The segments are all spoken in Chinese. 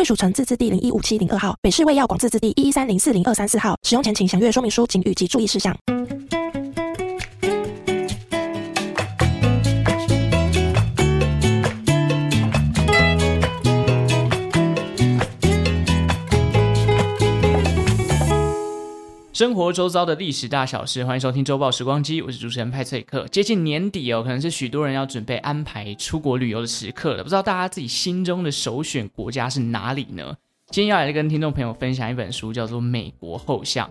贵属城自治地零一五七零二号，北市卫药广自治地一一三零四零二三四号。使用前请详阅说明书、警语及注意事项。生活周遭的历史大小事，欢迎收听周报时光机，我是主持人派翠克。接近年底哦，可能是许多人要准备安排出国旅游的时刻了。不知道大家自己心中的首选国家是哪里呢？今天要来跟听众朋友分享一本书，叫做《美国后巷》。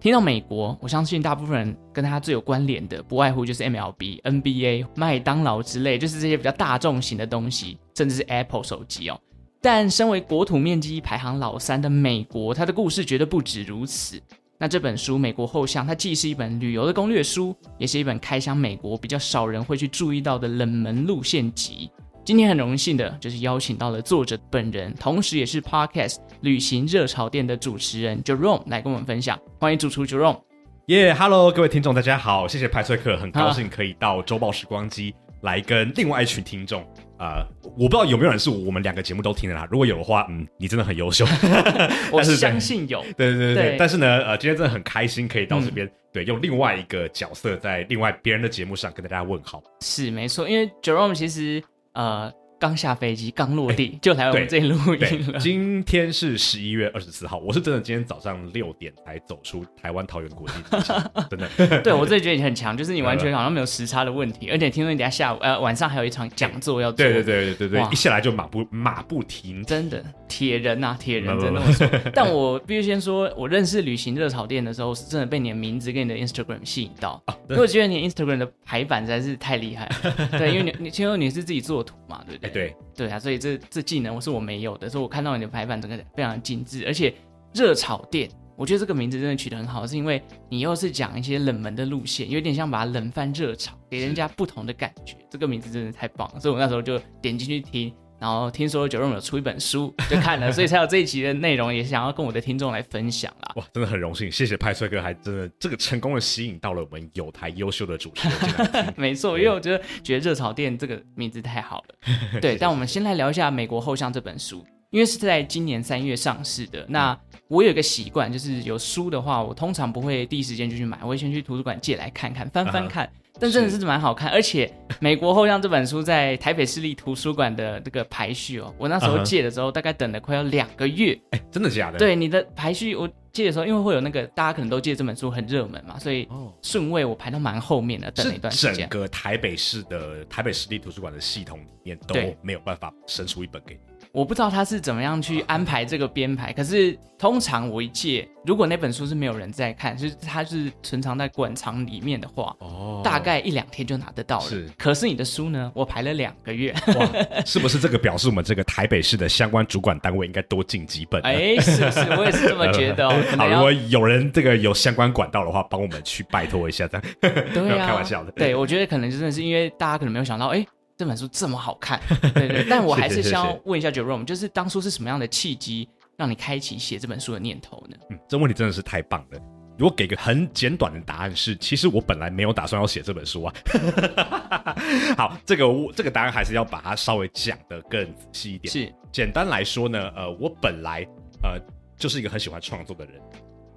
听到美国，我相信大部分人跟他最有关联的，不外乎就是 MLB、NBA、麦当劳之类，就是这些比较大众型的东西，甚至是 Apple 手机哦。但身为国土面积排行老三的美国，它的故事绝对不止如此。那这本书《美国后巷》，它既是一本旅游的攻略书，也是一本开箱美国比较少人会去注意到的冷门路线集。今天很荣幸的就是邀请到了作者本人，同时也是 Podcast 旅行热潮店的主持人 Jerome 来跟我们分享。欢迎主厨 Jerome。耶，Hello，各位听众，大家好，谢谢派翠克，很高兴可以到周报时光机来跟另外一群听众。啊、呃，我不知道有没有人是我们两个节目都听的啦。如果有的话，嗯，你真的很优秀。我是相信有。对对对对，对。但是呢，呃，今天真的很开心可以到这边，嗯、对，用另外一个角色在另外别人的节目上跟大家问好。是没错，因为 Jerome 其实呃。刚下飞机，刚落地就来我们这里录音了。今天是十一月二十四号，我是真的今天早上六点才走出台湾桃园国际机场，真的。对我自己觉得你很强，就是你完全好像没有时差的问题，而且听说你等下下午呃晚上还有一场讲座要做。对对对对对，一下来就马不马不停蹄，真的铁人呐、啊，铁人真的么说。但我必须先说，我认识旅行热炒店的时候，是真的被你的名字跟你的 Instagram 吸引到，啊、因为我觉得你 Instagram 的排版实在是太厉害了。对，因为你你听说你是自己做图嘛，对不对？对对啊，所以这这技能我是我没有的，所以我看到你的排版整个非常精致，而且热炒店，我觉得这个名字真的取得很好，是因为你又是讲一些冷门的路线，有点像把冷饭热炒，给人家不同的感觉，这个名字真的太棒了，所以我那时候就点进去听。然后听说 Jerome 有出一本书，就看了，所以才有这一集的内容，也想要跟我的听众来分享啦。哇，真的很荣幸，谢谢派帅哥，还真的这个成功的吸引到了我们有台优秀的主持人。没错，因为我觉得觉得热炒店这个名字太好了。对，但我们先来聊一下《美国后巷》这本书，因为是在今年三月上市的。那我有一个习惯，就是有书的话，我通常不会第一时间就去买，我会先去图书馆借来看看，翻翻看。Uh-huh. 但真的是蛮好看，而且《美国后巷》这本书在台北市立图书馆的这个排序哦，我那时候借的时候大概等了快要两个月。哎、uh-huh.，真的假的？对，你的排序我借的时候，因为会有那个大家可能都借这本书很热门嘛，所以顺位我排到蛮后面的，等了一段时间。整个台北市的台北市立图书馆的系统里面都没有办法生出一本给你。我不知道他是怎么样去安排这个编排，可是通常我一借，如果那本书是没有人在看，就是它是存藏在馆藏里面的话，哦，大概一两天就拿得到了。是，可是你的书呢？我排了两个月。哇，是不是这个表示我们这个台北市的相关主管单位应该多进几本？哎，是是，我也是这么觉得哦。好，如果有人这个有相关管道的话，帮我们去拜托一下，这样。对啊，开玩笑的。对，我觉得可能真的是因为大家可能没有想到，哎。这本书这么好看，对对，但我还是想要问一下 Jerome，就是当初是什么样的契机让你开启写这本书的念头呢？嗯，这问题真的是太棒了。如果给个很简短的答案是，其实我本来没有打算要写这本书啊。好，这个我这个答案还是要把它稍微讲得更仔细一点。是，简单来说呢，呃，我本来呃就是一个很喜欢创作的人。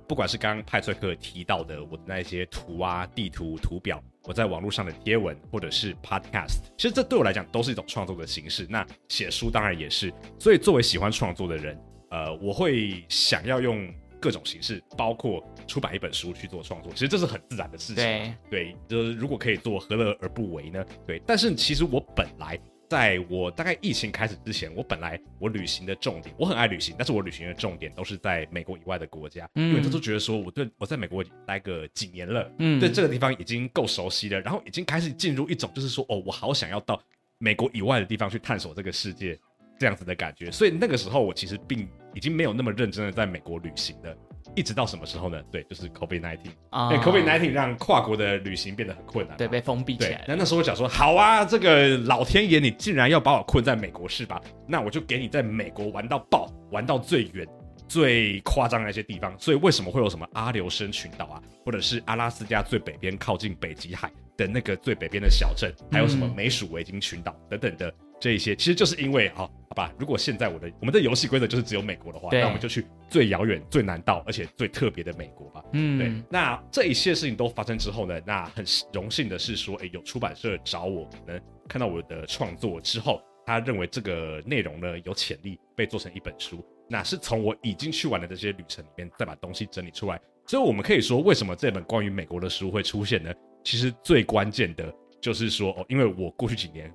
不管是刚刚派翠克提到的我的那些图啊、地图、图表，我在网络上的贴文，或者是 Podcast，其实这对我来讲都是一种创作的形式。那写书当然也是。所以作为喜欢创作的人，呃，我会想要用各种形式，包括出版一本书去做创作。其实这是很自然的事情。对，对，就是如果可以做，何乐而不为呢？对。但是其实我本来。在我大概疫情开始之前，我本来我旅行的重点，我很爱旅行，但是我旅行的重点都是在美国以外的国家，嗯，因为他都觉得说我对我在美国待个几年了，嗯，对这个地方已经够熟悉了，然后已经开始进入一种就是说，哦，我好想要到美国以外的地方去探索这个世界这样子的感觉。所以那个时候我其实并已经没有那么认真的在美国旅行了。一直到什么时候呢？对，就是 COVID nineteen，对，COVID nineteen 让跨国的旅行变得很困难，对，被封闭起来。那那时候我讲说，好啊，这个老天爷，你竟然要把我困在美国是吧？那我就给你在美国玩到爆，玩到最远、最夸张的那些地方。所以为什么会有什么阿留申群岛啊，或者是阿拉斯加最北边靠近北极海的那个最北边的小镇，还有什么美属维京群岛等等的。这一些其实就是因为好，好吧，如果现在我的我们的游戏规则就是只有美国的话，那我们就去最遥远、最难到而且最特别的美国吧。嗯，对。那这一切事情都发生之后呢，那很荣幸的是说，哎，有出版社找我，可能看到我的创作之后，他认为这个内容呢有潜力被做成一本书。那是从我已经去完的这些旅程里面再把东西整理出来。所以我们可以说，为什么这本关于美国的书会出现呢？其实最关键的就是说，哦，因为我过去几年。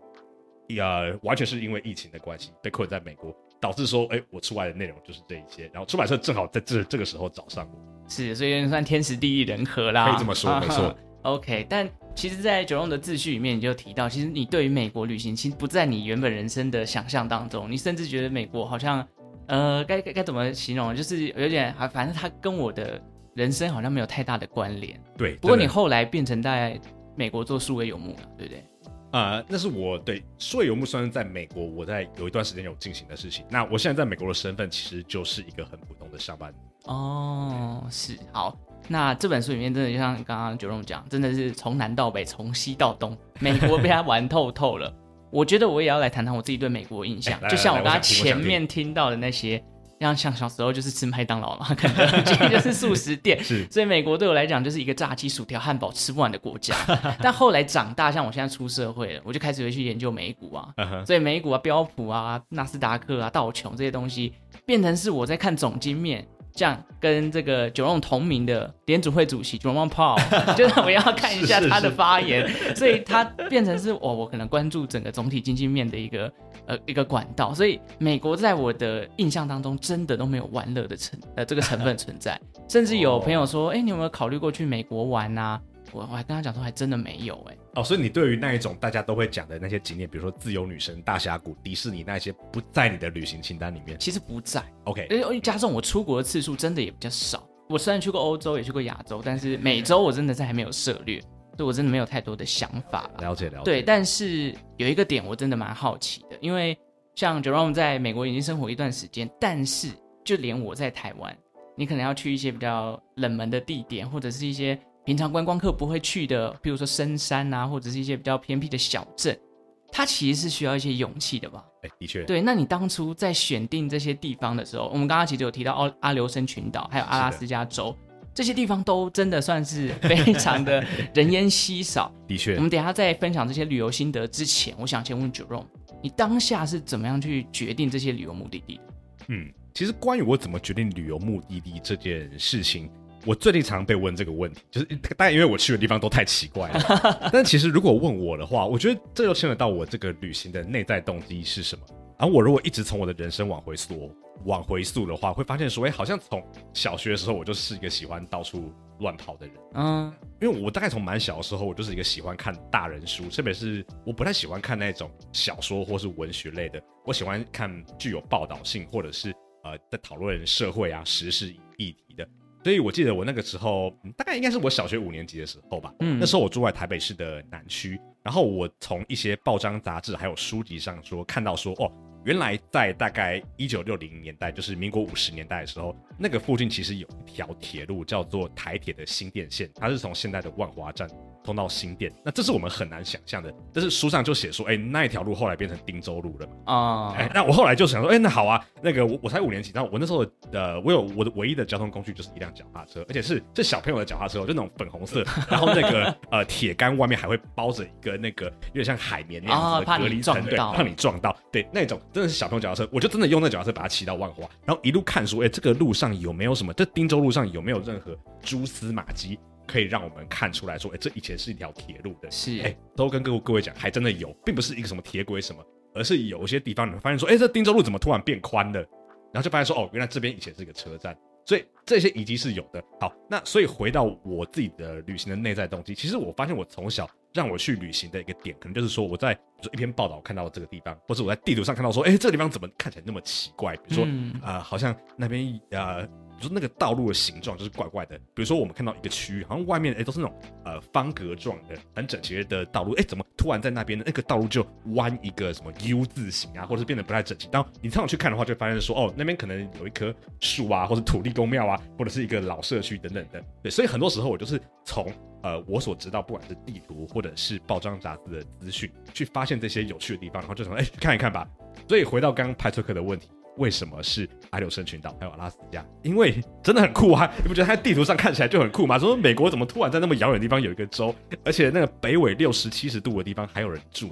呃，完全是因为疫情的关系被困在美国，导致说，哎，我出来的内容就是这一些。然后出版社正好在这这个时候找上我，是，所以算天时地利人和啦，可以这么说，没错。OK，但其实，在 Jerome 的自序里面，你就提到，其实你对于美国旅行，其实不在你原本人生的想象当中。你甚至觉得美国好像，呃，该该该怎么形容？就是有点，反正它跟我的人生好像没有太大的关联。对。不过你后来变成在美国做数位游牧了，对不对？啊、呃，那是我对数位游牧算是在美国，我在有一段时间有进行的事情。那我现在在美国的身份，其实就是一个很普通的上班。哦，是好。那这本书里面真的就像刚刚 Jerome 讲，真的是从南到北，从西到东，美国被他玩透透了。我觉得我也要来谈谈我自己对美国的印象，就像我刚刚前面听到的那些。像像小时候就是吃麦当劳嘛，肯德基就是素食店，是，所以美国对我来讲就是一个炸鸡、薯条、汉堡吃不完的国家。但后来长大，像我现在出社会了，我就开始会去研究美股啊，uh huh. 所以美股啊、标普啊、纳斯达克啊、道琼这些东西，变成是我在看总经面。像跟这个 Jerome 同名的联储会主席 Jerome Powell，就是我要看一下他的发言，是是是，所以他变成是我我可能关注整个总体经济面的一个呃一个管道。所以美国在我的印象当中，真的都没有玩乐的成呃这个成分存在。甚至有朋友说，哎、欸，你有没有考虑过去美国玩啊？我我还跟他讲说，还真的没有哎、欸。哦，所以你对于那一种大家都会讲的那些景点，比如说自由女神、大峡谷、迪士尼那些，不在你的旅行清单里面？其实不在。OK，因为加上我出国的次数真的也比较少。我虽然去过欧洲，也去过亚洲，但是美洲我真的是还没有涉猎，所以我真的没有太多的想法。了解了解。对，但是有一个点我真的蛮好奇的，因为像 Jerome 在美国已经生活一段时间，但是就连我在台湾，你可能要去一些比较冷门的地点，或者是一些。平常观光客不会去的，比如说深山啊，或者是一些比较偏僻的小镇，它其实是需要一些勇气的吧？哎，的确。对，那你当初在选定这些地方的时候，我们刚刚其实有提到奥阿留申群岛，还有阿拉斯加州，的这些地方都真的算是非常的 人烟稀少。的确。我们等一下在分享这些旅游心得之前，我想先问 Jerome，你当下是怎么样去决定这些旅游目的地的？嗯，其实关于我怎么决定旅游目的地这件事情。我最近常被问这个问题，就是当然因为我去的地方都太奇怪了。但其实如果问我的话，我觉得这又牵扯到我这个旅行的内在动机是什么。而我如果一直从我的人生往回溯，往回溯的话，会发现说，哎，好像从小学的时候我就是一个喜欢到处乱跑的人。嗯，因为我大概从蛮小的时候，我就是一个喜欢看大人书，特别是我不太喜欢看那种小说或是文学类的，我喜欢看具有报道性或者是呃在讨论社会啊时事议题的。所以，我记得我那个时候，大概应该是我小学五年级的时候吧。嗯，那时候我住在台北市的南区，然后我从一些报章杂志还有书籍上说，看到说，哦，原来在大概一九六零年代，就是民国五十年代的时候，那个附近其实有一条铁路叫做台铁的新电线，它是从现在的万华站。通到新店，那这是我们很难想象的。但是书上就写说，哎、欸，那一条路后来变成汀州路了嘛？啊，哎，那我后来就想说，哎、欸，那好啊，那个我我才五年级，然后我那时候呃，我有我的唯一的交通工具就是一辆脚踏车，而且是是小朋友的脚踏车，就那种粉红色，然后那个呃铁杆外面还会包着一个那个有点像海绵那样子的隔离层，对，怕你撞到，对，那种真的是小朋友脚踏车，我就真的用那脚踏车把它骑到万华，然后一路看书，哎、欸，这个路上有没有什么？这汀州路上有没有任何蛛丝马迹？可以让我们看出来说，哎，这以前是一条铁路的，是，哎，都跟各位各位讲，还真的有，并不是一个什么铁轨什么，而是有一些地方你会发现说，哎，这汀州路怎么突然变宽了？然后就发现说，哦，原来这边以前是一个车站，所以这些遗迹是有的。好，那所以回到我自己的旅行的内在动机，其实我发现我从小让我去旅行的一个点，可能就是说我在比如说一篇报道看到这个地方，或者我在地图上看到说，哎，这个地方怎么看起来那么奇怪？比如说，嗯、呃，好像那边呃。就是那个道路的形状就是怪怪的，比如说我们看到一个区域，好像外面哎都是那种呃方格状的很整齐的道路，哎怎么突然在那边那个道路就弯一个什么 U 字形啊，或者是变得不太整齐？当你这样去看的话，就发现说哦那边可能有一棵树啊，或者土地公庙啊，或者是一个老社区等等的。对，所以很多时候我就是从呃我所知道，不管是地图或者是报章杂志的资讯，去发现这些有趣的地方，然后就从哎去看一看吧。所以回到刚刚派翠克的问题。为什么是阿留申群岛还有阿拉斯加？因为真的很酷啊！你不觉得它在地图上看起来就很酷吗？说美国怎么突然在那么遥远的地方有一个州，而且那个北纬六十七十度的地方还有人住？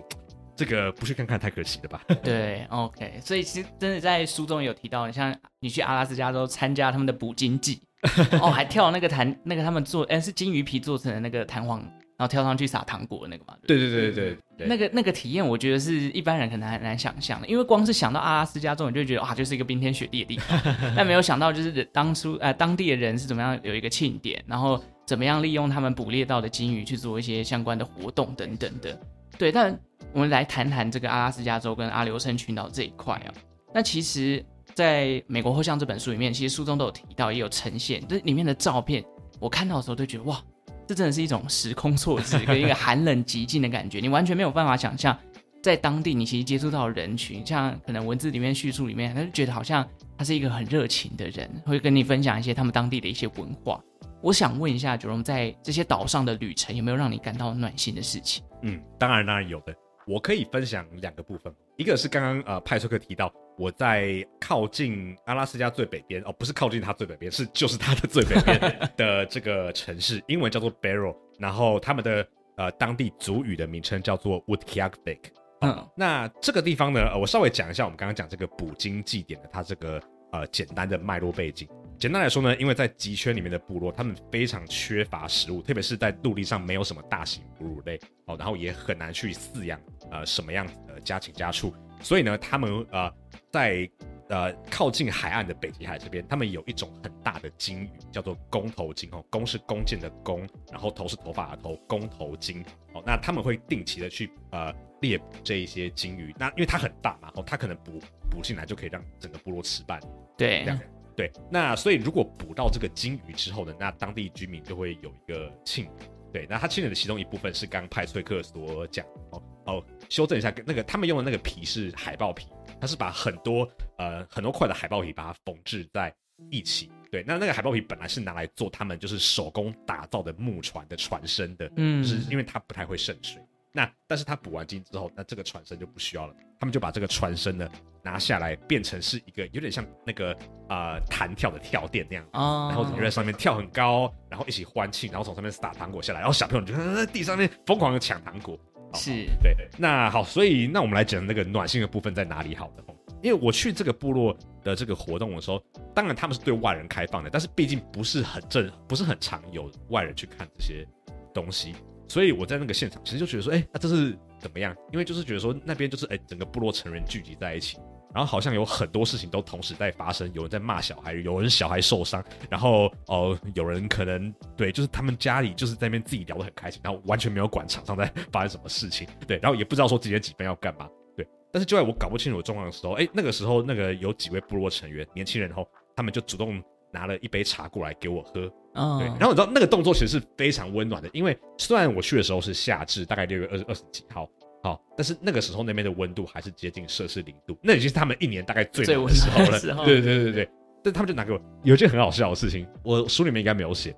这个不去看看太可惜了吧？对，OK。所以其实真的在书中有提到，你像你去阿拉斯加州参加他们的捕鲸季，哦，还跳那个弹那个他们做，哎，是鲸鱼皮做成的那个弹簧。然后跳上去撒糖果那个嘛，对对对对对，对，那个那个体验，我觉得是一般人可能很难想象的，因为光是想到阿拉斯加州，你就觉得哇，就是一个冰天雪地的地方，但没有想到就是当初呃当地的人是怎么样有一个庆典，然后怎么样利用他们捕猎到的金鱼去做一些相关的活动等等的。对，但我们来谈谈这个阿拉斯加州跟阿留申群岛这一块啊。那其实在美国后巷这本书里面，其实书中都有提到，也有呈现，这里面的照片，我看到的时候都觉得哇。这真的是一种时空错置，跟一个寒冷极境的感觉，你完全没有办法想象，在当地你其实接触到人群，像可能文字里面叙述里面，他就觉得好像他是一个很热情的人，会跟你分享一些他们当地的一些文化。我想问一下九荣在这些岛上的旅程有没有让你感到暖心的事情？嗯，当然当然有的，我可以分享两个部分，一个是刚刚呃派翠克提到。我在靠近阿拉斯加最北边哦，不是靠近它最北边，是就是它的最北边 的这个城市，英文叫做 Barrow，然后他们的呃当地族语的名称叫做 Utqiagvik。嗯，那这个地方呢，呃，我稍微讲一下我们刚刚讲这个捕鲸祭典的它这个呃简单的脉络背景。简单来说呢，因为在极圈里面的部落，他们非常缺乏食物，特别是在陆地上没有什么大型哺乳类哦，然后也很难去饲养呃什么样子的家禽家畜。所以呢，他们呃在呃靠近海岸的北极海这边，他们有一种很大的鲸鱼，叫做弓头鲸哦，弓是弓箭的弓，然后头是头发的头，弓头鲸哦。那他们会定期的去呃猎捕这一些鲸鱼，那因为它很大嘛，哦，它可能捕捕进来就可以让整个部落吃饭。对，这样对。那所以如果捕到这个鲸鱼之后呢，那当地居民就会有一个庆典。对，那他庆典的其中一部分是刚派崔克所讲哦哦。修正一下，那个他们用的那个皮是海豹皮，它是把很多呃很多块的海豹皮把它缝制在一起。对，那那个海豹皮本来是拿来做他们就是手工打造的木船的船身的，嗯，就是因为它不太会渗水。那但是它捕完鲸之后，那这个船身就不需要了，他们就把这个船身呢拿下来，变成是一个有点像那个呃弹跳的跳垫那样，哦，然后你在上面跳很高，然后一起欢庆，然后从上面撒糖果下来，然后小朋友就在地上面疯狂的抢糖果。是。对，那好，所以那我们来讲那个暖心的部分在哪里？好的，因为我去这个部落的这个活动的时候，当然他们是对外人开放的，但是毕竟不是很正，不是很常有外人去看这些东西，所以我在那个现场其实就觉得说，哎，那这是怎么样？因为就是觉得说那边就是哎，整个部落成员聚集在一起。然后好像有很多事情都同时在发生，有人在骂小孩，有人小孩受伤，然后哦、有人可能对，就是他们家里就是在那边自己聊得很开心，然后完全没有管场上在发生什么事情，对，然后也不知道说几点几分要干嘛，对。但是就在我搞不清楚状况的时候，哎，那个时候那个有几位部落成员，年轻人后，他们就主动拿了一杯茶过来给我喝，对。然后你知道那个动作其实是非常温暖的，因为虽然我去的时候是夏至，大概六月二二十几号。好，但是那个时候那边的温度还是接近摄氏零度，那已经是他们一年大概最冷的时候了。候对对对对，但他们就拿给我，有一件很好笑的事情，我书里面应该没有写。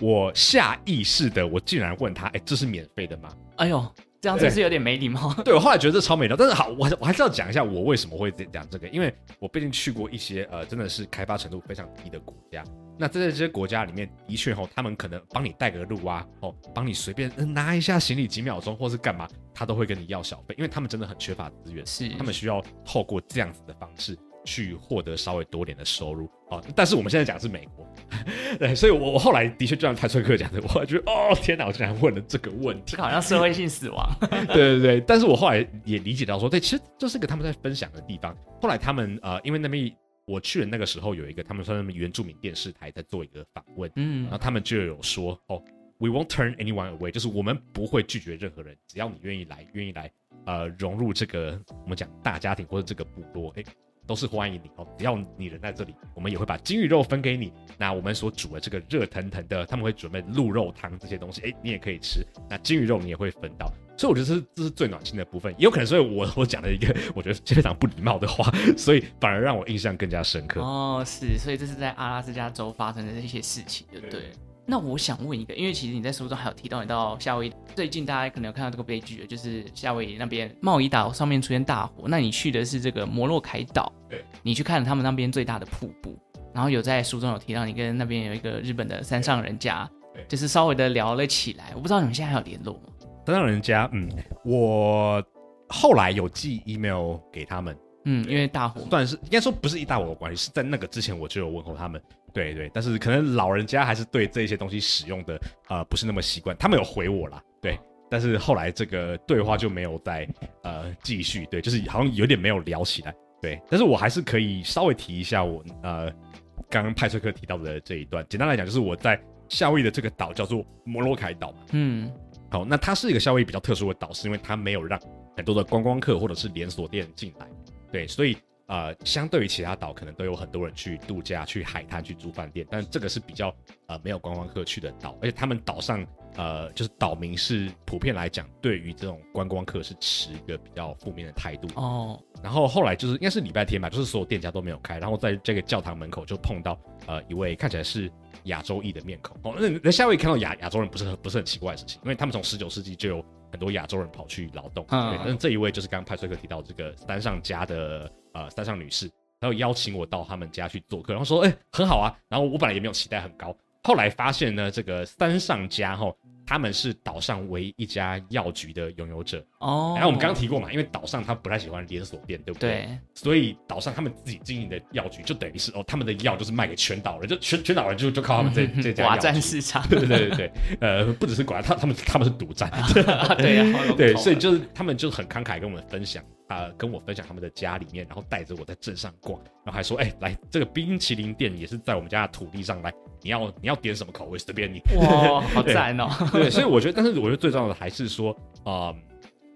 我下意识的，我竟然问他：“哎，这是免费的吗？”哎呦，这样子是有点没礼貌。对，对我后来觉得这超没礼貌，但是好，我我还是要讲一下我为什么会讲这个，因为我毕竟去过一些呃，真的是开发程度非常低的国家。那在这些国家里面，的确哦，他们可能帮你带个路啊，哦，帮你随便拿一下行李几秒钟，或是干嘛，他都会跟你要小费，因为他们真的很缺乏资源，是他们需要透过这样子的方式去获得稍微多点的收入哦。但是我们现在讲的是美国，对，所以我我后来的确就像派翠克讲的，我还觉得哦天哪，我竟然问了这个问题，这个好像社会性死亡，对对对。但是我后来也理解到说，对，其实这是一个他们在分享的地方。后来他们呃，因为那边。我去的那个时候，有一个他们说他们原住民电视台在做一个访问，嗯，然后他们就有说，哦，we won't turn anyone away，就是我们不会拒绝任何人，只要你愿意来，愿意来，呃，融入这个我们讲大家庭或者这个部落，哎，都是欢迎你哦。只要你人在这里，我们也会把金鱼肉分给你。那我们所煮的这个热腾腾的，他们会准备鹿肉汤这些东西，哎，你也可以吃。那金鱼肉你也会分到，所以我觉得这是这是最暖心的部分。也有可能，所以我我讲了一个我觉得非常不礼貌的话，所以反而让我印象更加深刻。哦，是，所以这是在阿拉斯加州发生的这些事情，对不对？那我想问一个，因为其实你在书中还有提到，你到夏威夷最近，大家可能有看到这个悲剧，就是夏威夷那边贸易岛上面出现大火。那你去的是这个摩洛凯岛，对，你去看了他们那边最大的瀑布，然后有在书中有提到，你跟那边有一个日本的山上人家，对，就是稍微的聊了起来。我不知道你们现在还有联络吗？山上人家，嗯，我后来有寄 email 给他们，嗯，因为大火算是应该说不是一大火的关系，是在那个之前我就有问候他们。对对，但是可能老人家还是对这些东西使用的呃不是那么习惯，他们有回我啦，对，但是后来这个对话就没有再呃继续，对，就是好像有点没有聊起来，对，但是我还是可以稍微提一下我呃刚刚派翠克提到的这一段，简单来讲就是我在夏威夷的这个岛叫做摩洛凯岛嘛，嗯，好，那它是一个夏威夷比较特殊的岛，是因为它没有让很多的观光客或者是连锁店进来，对，所以。呃，相对于其他岛，可能都有很多人去度假、去海滩、去住饭店，但这个是比较呃没有观光客去的岛，而且他们岛上呃就是岛民是普遍来讲，对于这种观光客是持一个比较负面的态度哦。然后后来就是应该是礼拜天吧，就是所有店家都没有开，然后在这个教堂门口就碰到呃一位看起来是亚洲裔的面孔哦。那那夏威夷看到亚亚洲人不是很不是很奇怪的事情，因为他们从十九世纪就有很多亚洲人跑去劳动。但这一位就是刚刚派崔克提到这个山上家的。呃，山上女士，她有邀请我到他们家去做客，然后说，哎、欸，很好啊。然后我本来也没有期待很高，后来发现呢，这个山上家哈，他们是岛上唯一一家药局的拥有者哦。然后我们刚刚提过嘛，因为岛上他不太喜欢连锁店，对不对？对。所以岛上他们自己经营的药局，就等于是哦，他们的药就是卖给全岛人，就全全岛人就就靠他们这、嗯、这家。寡占市场。对对对对对，呃，不只是寡占，他他们他们是独占。对呀、啊，对，所以就是他们就很慷慨跟我们分享。呃，跟我分享他们的家里面，然后带着我在镇上逛，然后还说，哎、欸，来这个冰淇淋店也是在我们家的土地上来，你要你要点什么口味随便你。哇，好赞哦！对，所以我觉得，但是我觉得最重要的还是说，呃，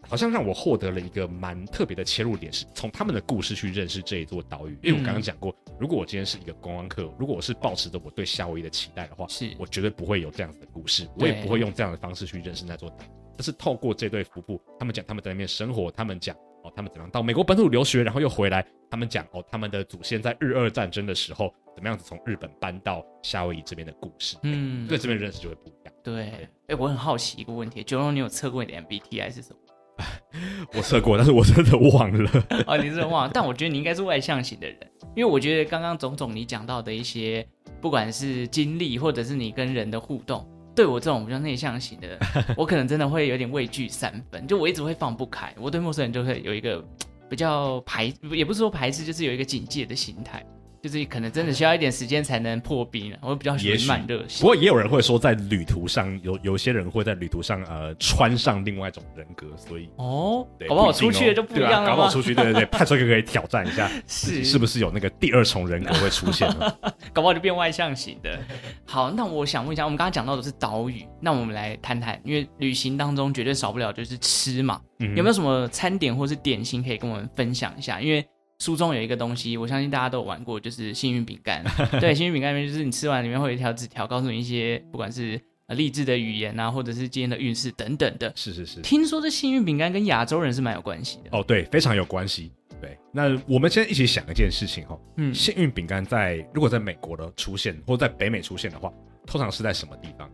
好像让我获得了一个蛮特别的切入点，是从他们的故事去认识这一座岛屿。因为我刚刚讲过，如果我今天是一个观光客，如果我是抱持着我对夏威夷的期待的话，是我绝对不会有这样子的故事，我也不会用这样的方式去认识那座岛。但是透过这对夫妇，他们讲他们在那边生活，他们讲。哦，他们怎么样到美国本土留学，然后又回来？他们讲哦，他们的祖先在日俄战争的时候，怎么样子从日本搬到夏威夷这边的故事？嗯，对这边认识就会不一样。对，哎、欸，我很好奇一个问题，九龙，你有测过你的 MBTI 是什么？我测过，但是我真的忘了。哦，你真的忘了？但我觉得你应该是外向型的人，因为我觉得刚刚种种你讲到的一些，不管是经历，或者是你跟人的互动。对我这种比较内向型的，我可能真的会有点畏惧三分，就我一直会放不开，我对陌生人就会有一个比较排，也不是说排斥，就是有一个警戒的心态。就是可能真的需要一点时间才能破冰啊，我比较喜欢慢热型。不过也有人会说，在旅途上有有些人会在旅途上呃穿上另外一种人格，所以哦，搞不好出去了就不一样了。啊，搞不好出去，对对对，派出去可以挑战一下，是是不是有那个第二重人格会出现了？搞不好就变外向型的。好，那我想问一下，我们刚刚讲到的是岛屿，那我们来谈谈，因为旅行当中绝对少不了就是吃嘛，嗯、有没有什么餐点或是点心可以跟我们分享一下？因为书中有一个东西，我相信大家都有玩过，就是幸运饼干。对，幸运饼干里面就是你吃完里面会有一条纸条，告诉你一些不管是呃励志的语言啊，或者是今天的运势等等的。是是是。听说这幸运饼干跟亚洲人是蛮有关系的。哦，对，非常有关系。对，那我们先一起想一件事情哈。嗯。幸运饼干在如果在美国的出现，或者在北美出现的话，通常是在什么地方？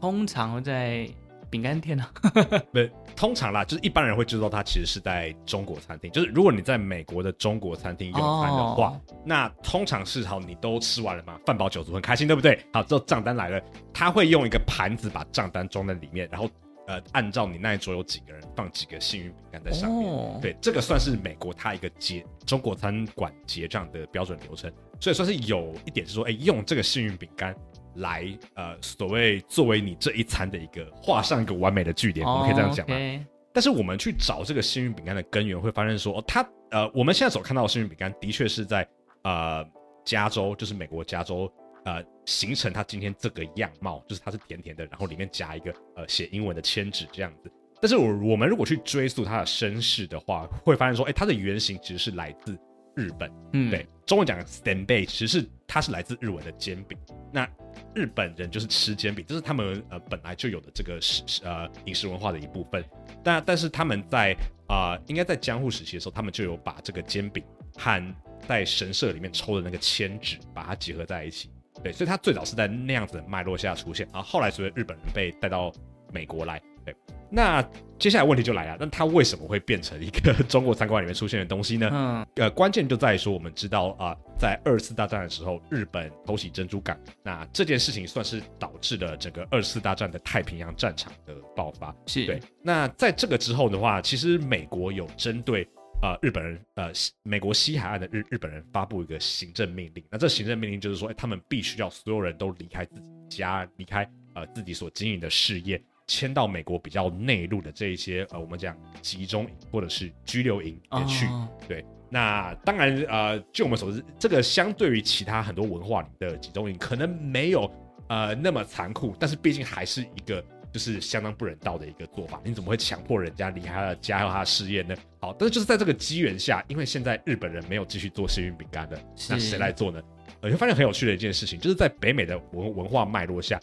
通常会在。饼干店呢？不，通常啦，就是一般人会知道它其实是在中国餐厅。就是如果你在美国的中国餐厅用餐的话，哦、那通常是好，你都吃完了嘛，饭饱酒足，很开心，对不对？好，之后账单来了，他会用一个盘子把账单装在里面，然后呃，按照你那一桌有几个人，放几个幸运饼干在上面。哦、对，这个算是美国它一个结中国餐馆结账的标准流程，所以算是有一点是说，哎，用这个幸运饼干。来，呃，所谓作为你这一餐的一个画上一个完美的句点，我们可以这样讲吗？Oh, okay. 但是我们去找这个幸运饼干的根源，会发现说，哦，它，呃，我们现在所看到的幸运饼干，的确是在呃加州，就是美国加州呃形成它今天这个样貌，就是它是甜甜的，然后里面夹一个呃写英文的签纸这样子。但是我我们如果去追溯它的身世的话，会发现说，哎，它的原型其实是来自日本。嗯，对，中文讲的 stanbei 其实是它是来自日文的煎饼。那日本人就是吃煎饼，这是他们呃本来就有的这个食呃饮食文化的一部分。但但是他们在啊、呃，应该在江户时期的时候，他们就有把这个煎饼和在神社里面抽的那个签纸把它结合在一起。对，所以它最早是在那样子的脉络下出现，然后后来随着日本人被带到美国来。对，那接下来问题就来了，那它为什么会变成一个中国餐馆里面出现的东西呢？嗯，呃，关键就在于说，我们知道啊、呃，在二次大战的时候，日本偷袭珍珠港，那这件事情算是导致了整个二次大战的太平洋战场的爆发。是对。那在这个之后的话，其实美国有针对呃日本人，呃美国西海岸的日日本人发布一个行政命令。那这行政命令就是说，哎，他们必须要所有人都离开自己家，离开呃自己所经营的事业。迁到美国比较内陆的这一些呃，我们讲集中营或者是拘留营也去。Oh. 对，那当然呃，据我们所知，这个相对于其他很多文化里的集中营，可能没有呃那么残酷，但是毕竟还是一个就是相当不人道的一个做法。你怎么会强迫人家离开他的家和他的事业呢？好，但是就是在这个机缘下，因为现在日本人没有继续做幸运饼干了，那谁来做呢？呃，就发现很有趣的一件事情，就是在北美的文文化脉络下。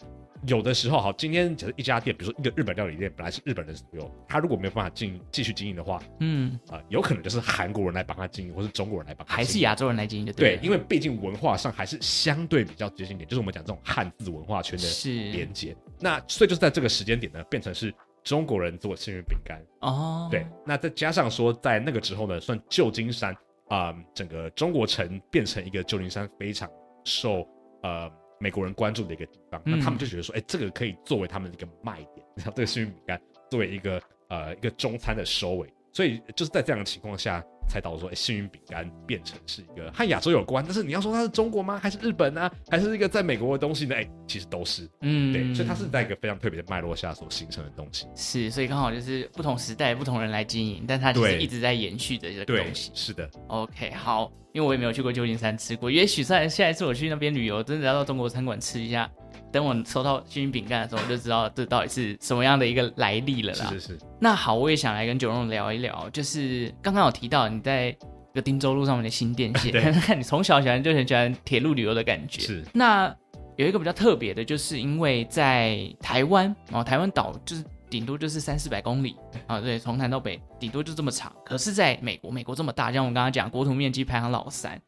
有的时候，好，今天只是一家店，比如说一个日本料理店，本来是日本人所有，他如果没有办法进继续经营的话，嗯，啊、呃，有可能就是韩国人来帮他经营，或是中国人来帮他经营，还是亚洲人来经营的，对，因为毕竟文化上还是相对比较接近点，就是我们讲这种汉字文化圈的连接。那所以就是在这个时间点呢，变成是中国人做幸运饼干哦，对，那再加上说在那个之后呢，算旧金山啊、呃，整个中国城变成一个旧金山非常受呃。美国人关注的一个地方，那他们就觉得说，哎、欸，这个可以作为他们的一个卖点，然 后这个幸运饼干作为一个呃一个中餐的收尾，所以就是在这样的情况下。才导致说，哎，幸运饼干变成是一个和亚洲有关，但是你要说它是中国吗？还是日本呢、啊？还是一个在美国的东西呢？哎，其实都是，嗯，对，所以它是在一个非常特别的脉络下所形成的东西。是，所以刚好就是不同时代不同人来经营，但它就是一直在延续的这个东西。是的。OK，好，因为我也没有去过旧金山吃过，也许在下一次我去那边旅游，真的要到中国餐馆吃一下。等我收到幸运饼干的时候，我就知道这到底是什么样的一个来历了啦。是是是。那好，我也想来跟九龙聊一聊，就是刚刚有提到你在这个汀州路上面的新店线，看你从小喜欢就很喜欢铁路旅游的感觉。是。那有一个比较特别的，就是因为在台湾哦，台湾岛就是顶多就是三四百公里啊，对，从南到北顶多就这么长。可是在美国，美国这么大，像我刚刚讲，国土面积排行老三。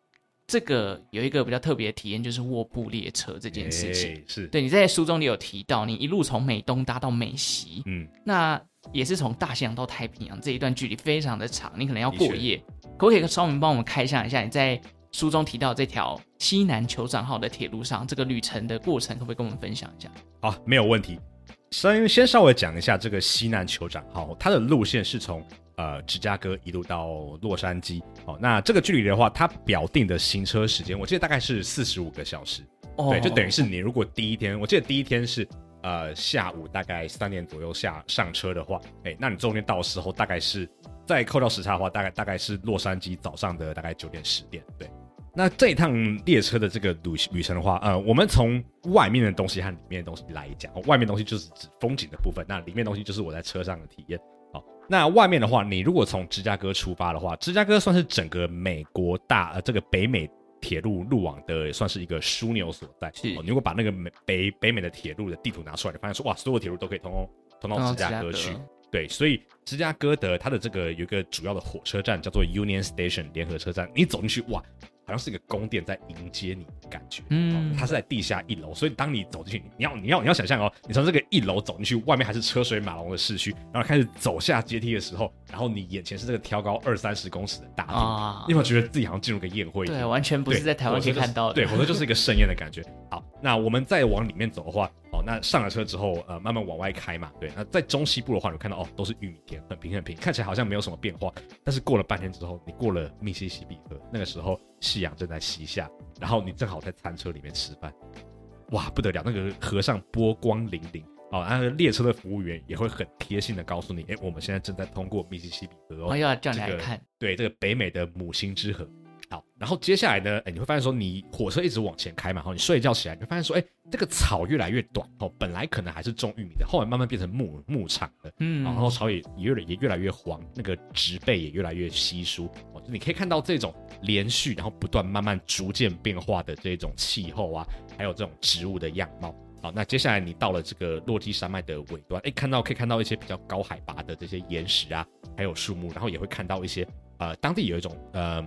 这个有一个比较特别的体验，就是卧铺列车这件事情。欸、是，对，你在书中也有提到，你一路从美东搭到美西，嗯，那也是从大西洋到太平洋这一段距离非常的长，你可能要过夜。可不可以稍微帮我们开箱一下，你在书中提到这条西南酋长号的铁路上，这个旅程的过程，可不可以跟我们分享一下？好，没有问题。先先稍微讲一下这个西南酋长号，它的路线是从。呃，芝加哥一路到洛杉矶，哦，那这个距离的话，它表定的行车时间，我记得大概是四十五个小时，哦，对，就等于是你如果第一天，我记得第一天是呃下午大概三点左右下上车的话，哎，那你中间到的时候大概是再扣掉时差的话，大概大概是洛杉矶早上的大概九点十点，对，那这一趟列车的这个旅旅程的话，呃，我们从外面的东西和里面的东西来讲，外面东西就是指风景的部分，那里面东西就是我在车上的体验。那外面的话，你如果从芝加哥出发的话，芝加哥算是整个美国大呃这个北美铁路路网的算是一个枢纽所在。是，你如果把那个美北北美的铁路的地图拿出来，你发现说哇，所有铁路都可以通通通到芝加哥去。对，所以芝加哥的它的这个有一个主要的火车站叫做 Union Station 联合车站，你走进去哇。好像是一个宫殿在迎接你的感觉，嗯，它是在地下一楼，所以当你走进去，你要你要你要想象哦，你从这个一楼走进去，外面还是车水马龙的市区，然后开始走下阶梯的时候，然后你眼前是这个挑高二三十公尺的大厅，啊，你有没有觉得自己好像进入个宴会？对，完全不是在台湾可以看到的，对，否则就是一个盛宴的感觉。好，那我们再往里面走的话。哦，那上了车之后，呃，慢慢往外开嘛，对。那在中西部的话，你看到哦，都是玉米田，很平很平，看起来好像没有什么变化。但是过了半天之后，你过了密西西比河，那个时候夕阳正在西下，然后你正好在餐车里面吃饭，哇，不得了！那个河上波光粼粼，哦，那个列车的服务员也会很贴心的告诉你，哎，我们现在正在通过密西西比河哦，哦，要看，这个，对，这个北美的母星之河。好，然后接下来呢，哎，你会发现说，你火车一直往前开嘛，然后，你睡一觉起来，你会发现说，哎，这个草越来越短哦，本来可能还是种玉米的，后来慢慢变成牧牧场了，嗯，然后草也也越也越来越黄，那个植被也越来越稀疏，哦，就你可以看到这种连续，然后不断慢慢逐渐变化的这种气候啊，还有这种植物的样貌。好，那接下来你到了这个落基山脉的尾端，哎，看到可以看到一些比较高海拔的这些岩石啊，还有树木，然后也会看到一些呃，当地有一种呃，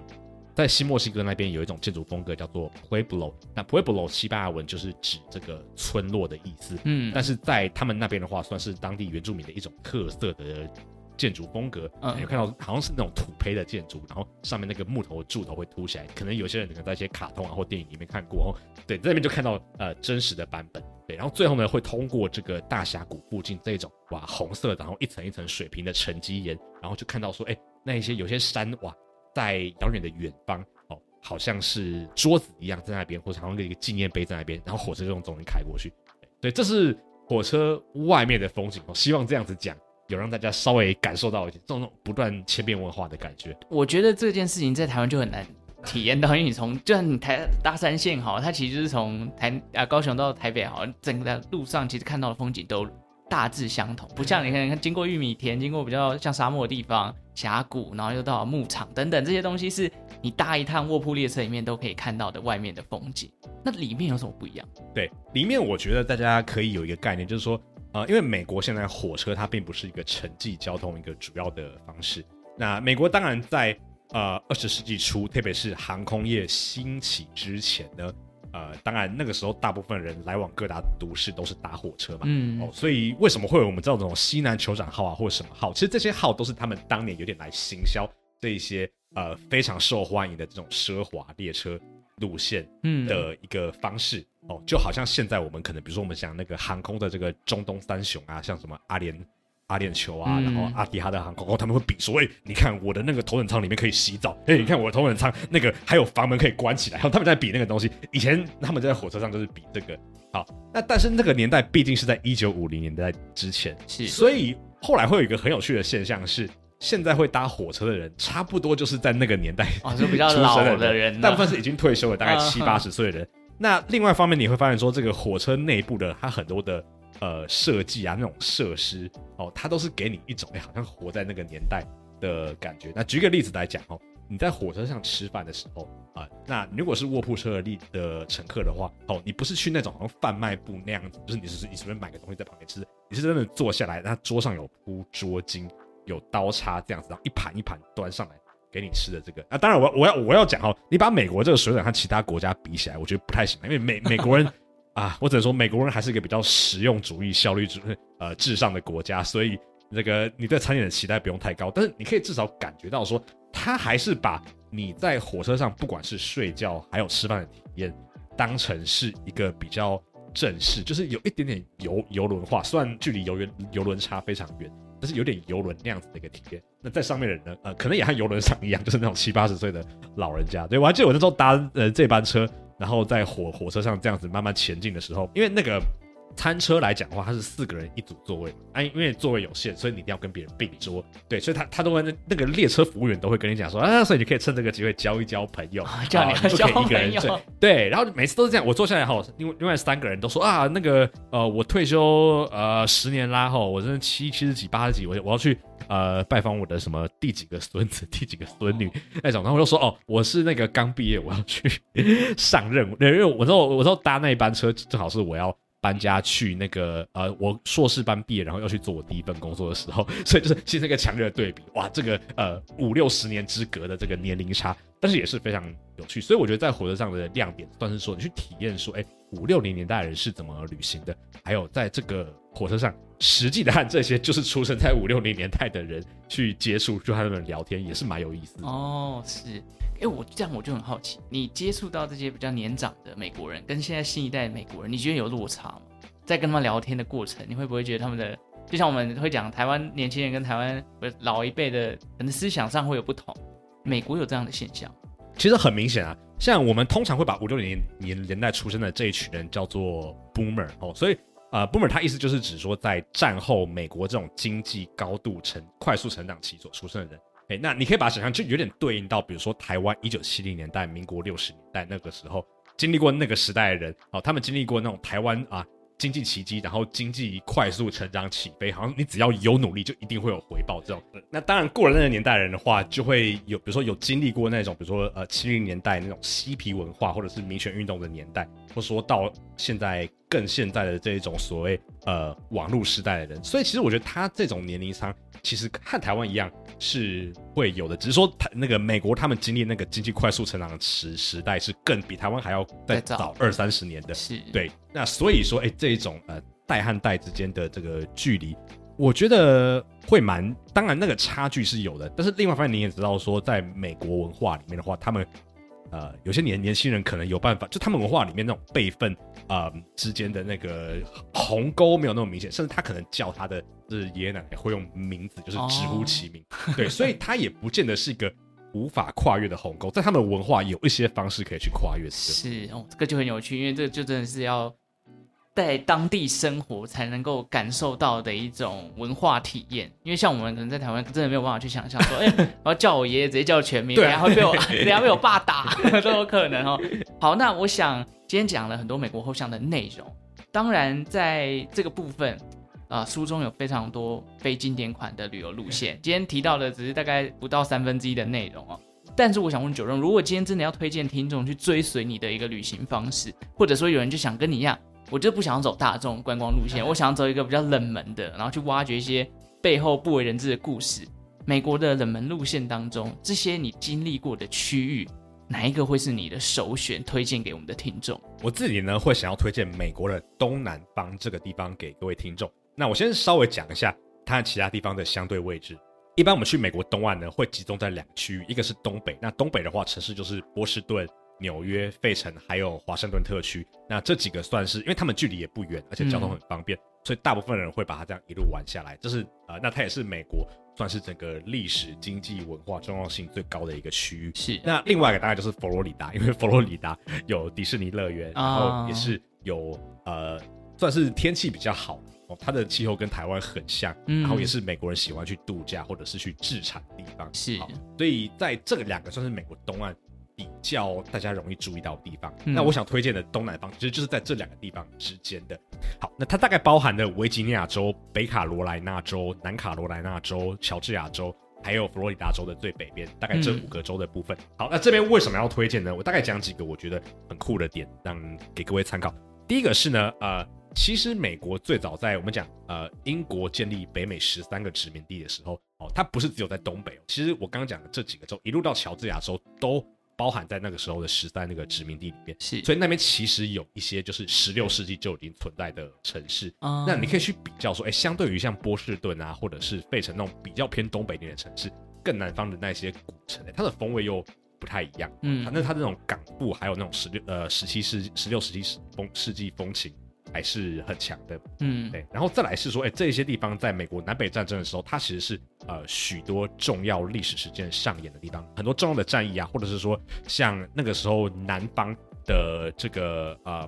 在新墨西哥那边有一种建筑风格叫做 Pueblo，那 Pueblo 西班牙文就是指这个村落的意思，嗯，但是在他们那边的话，算是当地原住民的一种特色的。建筑风格，嗯，有看到好像是那种土坯的建筑，然后上面那个木头柱头会凸起来，可能有些人可能在一些卡通啊或电影里面看过哦。对，在那边就看到呃真实的版本。对，然后最后呢会通过这个大峡谷附近这种哇红色，然后一层一层水平的沉积岩，然后就看到说，哎，那一些有些山哇，在遥远的远方哦，好像是桌子一样在那边，或者好像一个纪念碑在那边，然后火车就从中间开过去。对，这是火车外面的风景。我希望这样子讲。有让大家稍微感受到一些这种不断千变万化的感觉。我觉得这件事情在台湾就很难体验到，因为你从就像你台搭三线哈，它其实就是从台啊高雄到台北好，整个路上其实看到的风景都大致相同，不像你看看经过玉米田，经过比较像沙漠的地方峡谷，然后又到了牧场等等这些东西，是你搭一趟卧铺列车里面都可以看到的外面的风景。那里面有什么不一样？对，里面我觉得大家可以有一个概念，就是说。呃，因为美国现在火车它并不是一个城际交通一个主要的方式。那美国当然在呃二十世纪初，特别是航空业兴起之前呢，呃，当然那个时候大部分人来往各大都市都是搭火车嘛。嗯。哦，所以为什么会有我们这种西南酋长号啊，或者什么号？其实这些号都是他们当年有点来行销这一些呃非常受欢迎的这种奢华列车路线的一个方式。嗯哦，就好像现在我们可能，比如说我们讲那个航空的这个中东三雄啊，像什么阿联阿联酋啊，嗯、然后阿迪哈德航空，哦，他们会比说，哎，你看我的那个头等舱里面可以洗澡，哎，你看我的头等舱那个还有房门可以关起来，然后他们在比那个东西。以前他们在火车上就是比这个，好，那但是那个年代毕竟是在一九五零年代之前，是，所以后来会有一个很有趣的现象是，现在会搭火车的人，差不多就是在那个年代哦，就比较老的人，大部分是已经退休了，大概七八十岁的人。那另外一方面，你会发现说，这个火车内部的它很多的呃设计啊，那种设施哦，它都是给你一种哎，好像活在那个年代的感觉。那举个例子来讲哦，你在火车上吃饭的时候啊、那如果是卧铺车的例的乘客的话，哦，你不是去那种好像贩卖部那样子，就是你是你随便买个东西在旁边吃，你是真的坐下来，那桌上有铺桌巾，有刀叉这样子，然后一盘一盘端上来。给你吃的这个啊，当然我我要我要讲哈，你把美国这个水准和其他国家比起来，我觉得不太行，因为美美国人啊，我只能说美国人还是一个比较实用主义、效率主呃至上的国家，所以那个你对餐点的期待不用太高，但是你可以至少感觉到说，他还是把你在火车上不管是睡觉还有吃饭的体验，当成是一个比较正式，就是有一点点游游轮化，虽然距离游园游轮差非常远。但是有点游轮那样子的一个体验。那在上面的人呢，呃，可能也和游轮上一样，就是那种七八十岁的老人家。对，我还记得我那时候搭呃这班车，然后在火火车上这样子慢慢前进的时候，因为那个。餐车来讲的话，它是四个人一组座位嘛，啊，因为座位有限，所以你一定要跟别人并桌。对，所以他他都会那那个列车服务员都会跟你讲说啊，所以你可以趁这个机会交一交朋友，叫你不可以一个人睡。对，然后每次都是这样，我坐下来后，另外另外三个人都说啊，那个呃，我退休呃十年啦后，我真的七七十几八十几，我我要去呃拜访我的什么第几个孙子第几个孙女 那种，然后我就说哦，我是那个刚毕业，我要去上任务，因为我说我说搭那一班车正好是我要。搬家去那个呃，我硕士班毕业，然后要去做我第一份工作的时候，所以就是其实一个强烈的对比，哇，这个呃五六十年之隔的这个年龄差，但是也是非常有趣。所以我觉得在火车上的亮点，算是说你去体验说，哎，五六零年代人是怎么旅行的，还有在这个火车上实际的和这些就是出生在五六零年代的人去接触，就和他们聊天，也是蛮有意思的。哦，是。哎，我这样我就很好奇，你接触到这些比较年长的美国人，跟现在新一代的美国人，你觉得有落差吗？在跟他们聊天的过程，你会不会觉得他们的，就像我们会讲台湾年轻人跟台湾老一辈的，可能思想上会有不同？美国有这样的现象？其实很明显啊，像我们通常会把五六零年年代出生的这一群人叫做 Boomer 哦，所以呃 Boomer 他意思就是指说在战后美国这种经济高度成快速成长期所出生的人。哎，那你可以把它想象就有点对应到，比如说台湾一九七零年代、民国六十年代那个时候经历过那个时代的人，哦，他们经历过那种台湾啊。经济奇迹，然后经济快速成长起飞，好像你只要有努力，就一定会有回报。这种，那当然过了那个年代人的话，就会有，比如说有经历过那种，比如说呃七零年代那种嬉皮文化，或者是民权运动的年代，或说到现在更现在的这一种所谓呃网络时代的人。所以其实我觉得他这种年龄差，其实和台湾一样是会有的，只是说台那个美国他们经历那个经济快速成长的时时代是更比台湾还要再早二三十年的，是对。那所以说，哎，这一种呃代和代之间的这个距离，我觉得会蛮，当然那个差距是有的，但是另外一方面你也知道说，在美国文化里面的话，他们。呃，有些年年轻人可能有办法，就他们文化里面那种辈分啊、呃、之间的那个鸿沟没有那么明显，甚至他可能叫他的就是爷爷奶奶会用名字，就是直呼其名，哦、对，所以他也不见得是一个无法跨越的鸿沟，在他们的文化有一些方式可以去跨越。是哦，这个就很有趣，因为这就真的是要。在当地生活才能够感受到的一种文化体验，因为像我们可能在台湾真的没有办法去想象说，哎、欸，我要叫我爷爷直接叫全名，然后被我，然后被我爸打 都有可能哦。好，那我想今天讲了很多美国后巷的内容，当然在这个部分啊、书中有非常多非经典款的旅游路线，今天提到的只是大概不到三分之一的内容哦。但是我想问九任，如果今天真的要推荐听众去追随你的一个旅行方式，或者说有人就想跟你一样。我就不想走大众观光路线，我想要走一个比较冷门的，然后去挖掘一些背后不为人知的故事。美国的冷门路线当中，这些你经历过的区域，哪一个会是你的首选？推荐给我们的听众。我自己呢，会想要推荐美国的东南方这个地方给各位听众。那我先稍微讲一下它和其他地方的相对位置。一般我们去美国东岸呢，会集中在两个区域，一个是东北。那东北的话，城市就是波士顿。纽约、费城还有华盛顿特区，那这几个算是，因为他们距离也不远，而且交通很方便，所以大部分人会把它这样一路玩下来。这是呃，那它也是美国算是整个历史、经济、文化重要性最高的一个区域。是。那另外一个大概就是佛罗里达，因为佛罗里达有迪士尼乐园，然后也是有呃，算是天气比较好哦，它的气候跟台湾很像，嗯、然后也是美国人喜欢去度假或者是去置产的地方。是。所以在这两个算是美国东岸。比较大家容易注意到的地方，嗯、那我想推荐的东南方其实就是在这两个地方之间的。好，那它大概包含了维吉尼亚州、北卡罗来纳州、南卡罗来纳州、乔治亚州，还有佛罗里达州的最北边，大概这五个州的部分。嗯、好，那这边为什么要推荐呢？我大概讲几个我觉得很酷的点，让给各位参考。第一个是呢，呃，其实美国最早在我们讲呃英国建立北美十三个殖民地的时候，哦，它不是只有在东北哦，其实我刚刚讲的这几个州，一路到乔治亚州都。包含在那个时候的十三那个殖民地里面，是，所以那边其实有一些就是十六世纪就已经存在的城市。嗯，那你可以去比较说，哎，相对于像波士顿啊，或者是费城那种比较偏东北一点的城市，更南方的那些古城，它的风味又不太一样。嗯，反正它这种港埠还有那种十六呃十七世十六世纪风世纪风情。还是很强的，嗯，对，然后再来是说，哎，这些地方在美国南北战争的时候，它其实是呃许多重要历史事件上演的地方，很多重要的战役啊，或者是说像那个时候南方的这个呃，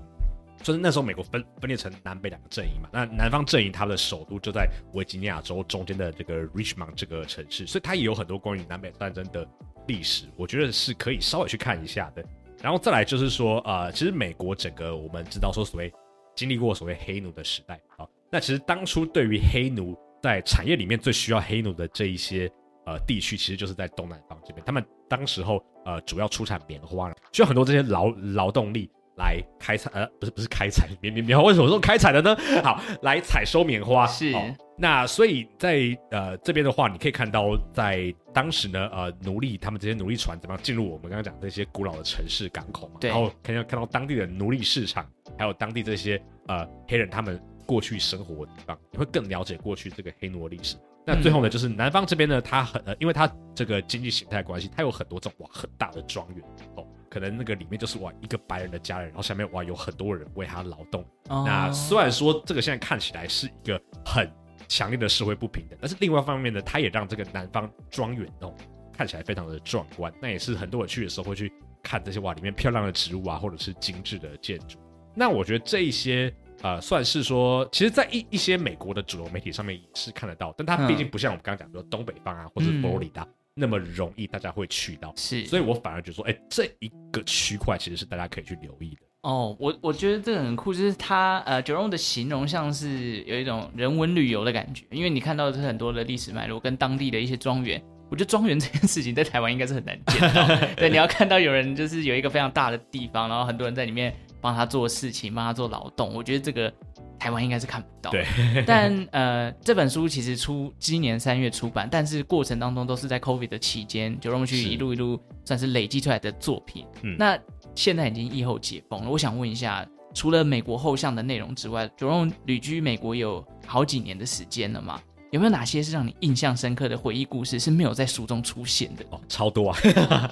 就是那时候美国分分裂成南北两个阵营嘛，那南方阵营它的首都就在维吉尼亚州中间的这个 Richmond 这个城市，所以它也有很多关于南北战争的历史，我觉得是可以稍微去看一下的。然后再来就是说，呃，其实美国整个我们知道说所谓。经历过所谓黑奴的时代，啊，那其实当初对于黑奴在产业里面最需要黑奴的这一些呃地区，其实就是在东南方这边。他们当时候呃主要出产棉花，需要很多这些劳劳动力来开采，呃不是不是开采棉棉棉花，为什么说开采的呢？好，来采收棉花。是，那所以在呃这边的话，你可以看到在当时呢，呃奴隶他们这些奴隶船怎么样进入我们刚刚讲这些古老的城市港口嘛，对，然后看到看到当地的奴隶市场。还有当地这些呃黑人他们过去生活的地方，你会更了解过去这个黑奴的历史。那最后呢，就是南方这边呢，它很呃，因为它这个经济形态关系，它有很多这种哇很大的庄园哦，可能那个里面就是哇一个白人的家人，然后下面哇有很多人为他劳动。哦、那虽然说这个现在看起来是一个很强烈的社会不平等，但是另外一方面呢，它也让这个南方庄园哦看起来非常的壮观。那也是很多人去的时候会去看这些哇里面漂亮的植物啊，或者是精致的建筑。那我觉得这一些呃，算是说，其实，在一一些美国的主流媒体上面也是看得到，但它毕竟不像我们刚刚讲比如东北方啊，或者佛罗里达，那么容易大家会去到，是，所以我反而觉得说，哎，这一个区块其实是大家可以去留意的。哦，我我觉得这个很酷，就是它呃，Jerome 的形容像是有一种人文旅游的感觉，因为你看到的是很多的历史脉络跟当地的一些庄园。我觉得庄园这件事情在台湾应该是很难见到，对，你要看到有人就是有一个非常大的地方，然后很多人在里面帮他做事情，帮他做劳动。我觉得这个台湾应该是看不到。对，但呃，这本书其实出今年三月出版，但是过程当中都是在 COVID 的期间，Jerome 去一路一路算是累积出来的作品。嗯，那现在已经疫后解封了，我想问一下，除了美国后巷的内容之外，Jerome 旅居美国有好几年的时间了嘛？有没有哪些是让你印象深刻的回忆故事是没有在书中出现的？哦，超多啊！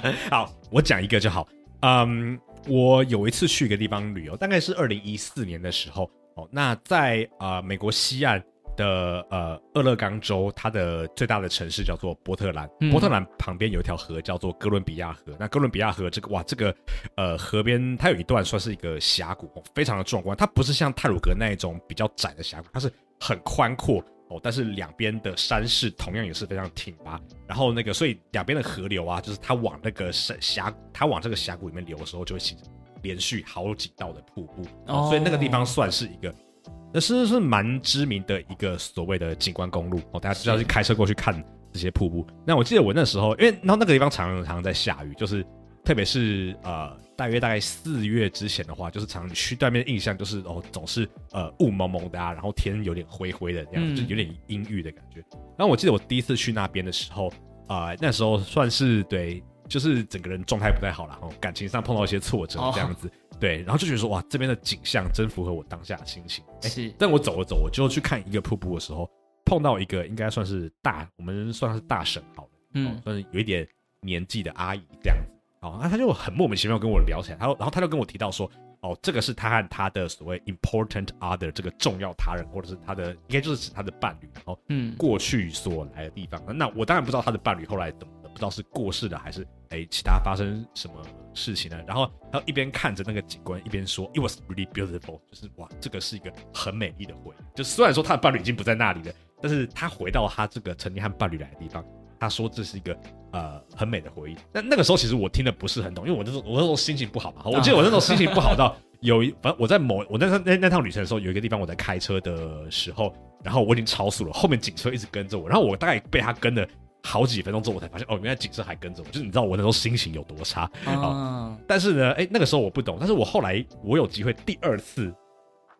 好，我讲一个就好。嗯，我有一次去一个地方旅游，大概是二零一四年的时候。哦，那在呃美国西岸的呃俄勒冈州，它的最大的城市叫做波特兰。嗯、波特兰旁边有一条河叫做哥伦比亚河。那哥伦比亚河这个哇，这个呃河边它有一段算是一个峡谷，非常的壮观。它不是像泰鲁格那一种比较窄的峡谷，它是很宽阔。哦，但是两边的山势同样也是非常挺拔，然后那个，所以两边的河流啊，就是它往那个山峡，它往这个峡谷里面流的时候，就会形成连续好几道的瀑布，哦，所以那个地方算是一个，那是是蛮知名的一个所谓的景观公路哦，大家需要去开车过去看这些瀑布。那我记得我那时候，因为然后那个地方常常常常在下雨，就是特别是呃。大约大概四月之前的话，就是常去对面的印象就是哦，总是呃雾蒙蒙的啊，然后天有点灰灰的这样，嗯、就有点阴郁的感觉。然后我记得我第一次去那边的时候，啊、呃，那时候算是对，就是整个人状态不太好了，哦，感情上碰到一些挫折这样子，哦、对，然后就觉得说哇，这边的景象真符合我当下的心情。是，但我走了走，我就去看一个瀑布的时候，碰到一个应该算是大，我们算是大婶好了，嗯，算是有一点年纪的阿姨这样子。哦，那他就很莫名其妙跟我聊起来，他说，然后他就跟我提到说，哦，这个是他和他的所谓 important other 这个重要他人，或者是他的，应该就是指他的伴侣，然后嗯，过去所来的地方。嗯、那我当然不知道他的伴侣后来怎么的，不知道是过世了还是哎其他发生什么事情呢？然后他一边看着那个景观，一边说，It was really beautiful，就是哇，这个是一个很美丽的回忆。就虽然说他的伴侣已经不在那里了，但是他回到他这个曾经和伴侣来的地方。他说这是一个呃很美的回忆，但那个时候其实我听的不是很懂，因为我那时候我那时候心情不好嘛。我记得我那时候心情不好到 有一，反正我在某我那趟那那趟旅程的时候，有一个地方我在开车的时候，然后我已经超速了，后面警车一直跟着我，然后我大概被他跟了好几分钟之后，我才发现哦，原来警车还跟着我，就是你知道我那时候心情有多差啊。但是呢，哎，那个时候我不懂，但是我后来我有机会第二次、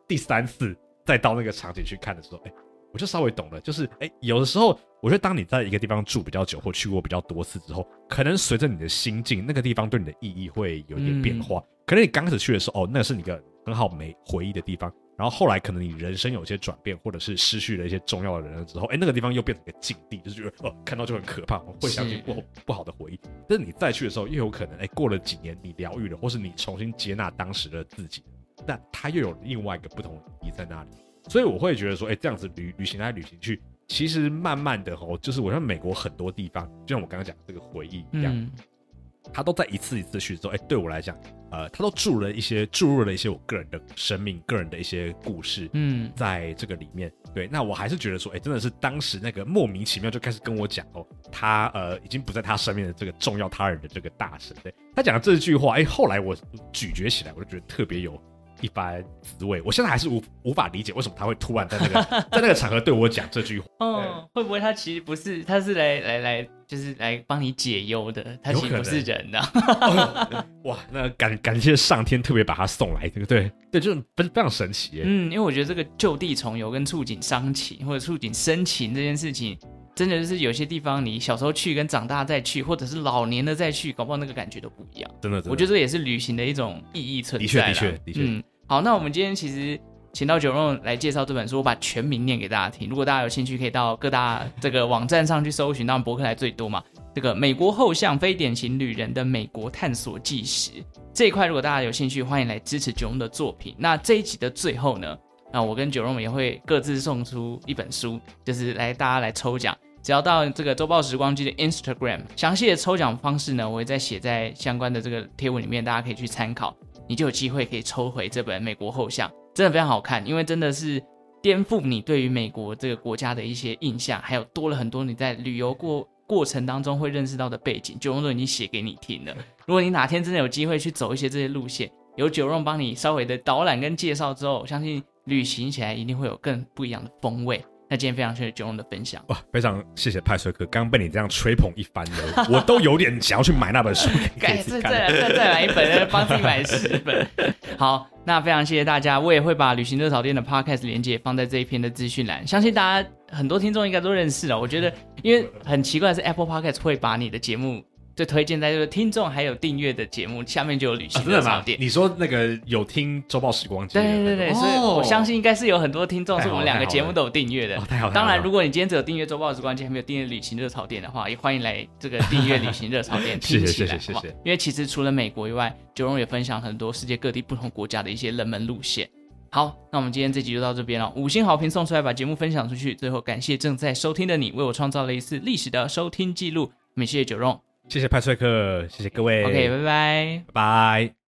第三次再到那个场景去看的时候，哎。我就稍微懂了，就是哎、欸，有的时候，我觉得当你在一个地方住比较久或去过比较多次之后，可能随着你的心境，那个地方对你的意义会有一点变化。嗯、可能你刚开始去的时候，哦，那个是你一个很好没回忆的地方，然后后来可能你人生有一些转变，或者是失去了一些重要的人了之后，哎、欸，那个地方又变成一个禁地，就是觉得哦，看到就很可怕，会想起不不好的回忆。但是你再去的时候，又有可能哎、欸，过了几年你疗愈了，或是你重新接纳当时的自己，但它又有另外一个不同的意义在那里。所以我会觉得说，哎，这样子旅旅行来旅行去，其实慢慢的哦，就是我像美国很多地方，就像我刚刚讲的这个回忆一样，嗯、他都在一次一次去之后，哎，对我来讲，呃，他都注入了一些注入了一些我个人的生命、个人的一些故事，嗯，在这个里面，对，那我还是觉得说，哎，真的是当时那个莫名其妙就开始跟我讲哦，他呃已经不在他身边的这个重要他人的这个大神，对，他讲的这句话，哎，后来我咀嚼起来，我就觉得特别有。一般滋味，我现在还是无无法理解为什么他会突然在那个 在那个场合对我讲这句话。哦，会不会他其实不是，他是来来来，就是来帮你解忧的，他其实不是人呐、哦。哇，那感感谢上天特别把他送来，对不对？对，就是非非常神奇。嗯，因为我觉得这个就地重游跟触景伤情或者触景生情这件事情，真的就是有些地方你小时候去跟长大再去，或者是老年的再去，搞不好那个感觉都不一样。真的，真的我觉得这也是旅行的一种意义存在。的确，的确，的确。嗯好，那我们今天其实请到 Jerome 来介绍这本书，我把全名念给大家听。如果大家有兴趣，可以到各大这个网站上去搜寻，当然博客来最多嘛。这个美国后巷非典型旅人的美国探索纪实这一块，如果大家有兴趣，欢迎来支持 Jerome 的作品。那这一集的最后呢，那我跟 Jerome 也会各自送出一本书，就是来大家来抽奖。只要到这个周报时光机的 Instagram，详细的抽奖方式呢，我会再写在相关的这个贴文里面，大家可以去参考。你就有机会可以抽回这本《美国后巷》，真的非常好看，因为真的是颠覆你对于美国这个国家的一些印象，还有多了很多你在旅游过过程当中会认识到的背景，九荣都已经写给你听了。如果你哪天真的有机会去走一些这些路线，有九荣帮你稍微的导览跟介绍之后，我相信旅行起来一定会有更不一样的风味。那今天非常谢谢九荣的分享哇，非常谢谢派翠克，刚刚被你这样吹捧一番的，我都有点想要去买那本书。再再再再来一本，帮自己买十本。好，那非常谢谢大家，我也会把旅行热炒店的 podcast 连接放在这一篇的资讯栏，相信大家很多听众应该都认识了。我觉得，因为很奇怪的是 Apple Podcast 会把你的节目。就推荐在这个听众还有订阅的节目下面就有旅行热炒店。你说那个有听周报时光机？对对对，所以我相信应该是有很多听众是我们两个节目都有订阅的。太好了！当然，如果你今天只有订阅周报时光机，还没有订阅旅行热潮店的话，也欢迎来这个订阅旅行热潮店 听起来。谢谢谢谢。因为其实除了美国以外，九荣也分享很多世界各地不同国家的一些冷门路线。好，那我们今天这集就到这边了。五星好评送出来，把节目分享出去。最后感谢正在收听的你，为我创造了一次历史的收听记录。我们谢谢九荣。谢谢派帅克，谢谢各位。OK，拜拜，拜拜。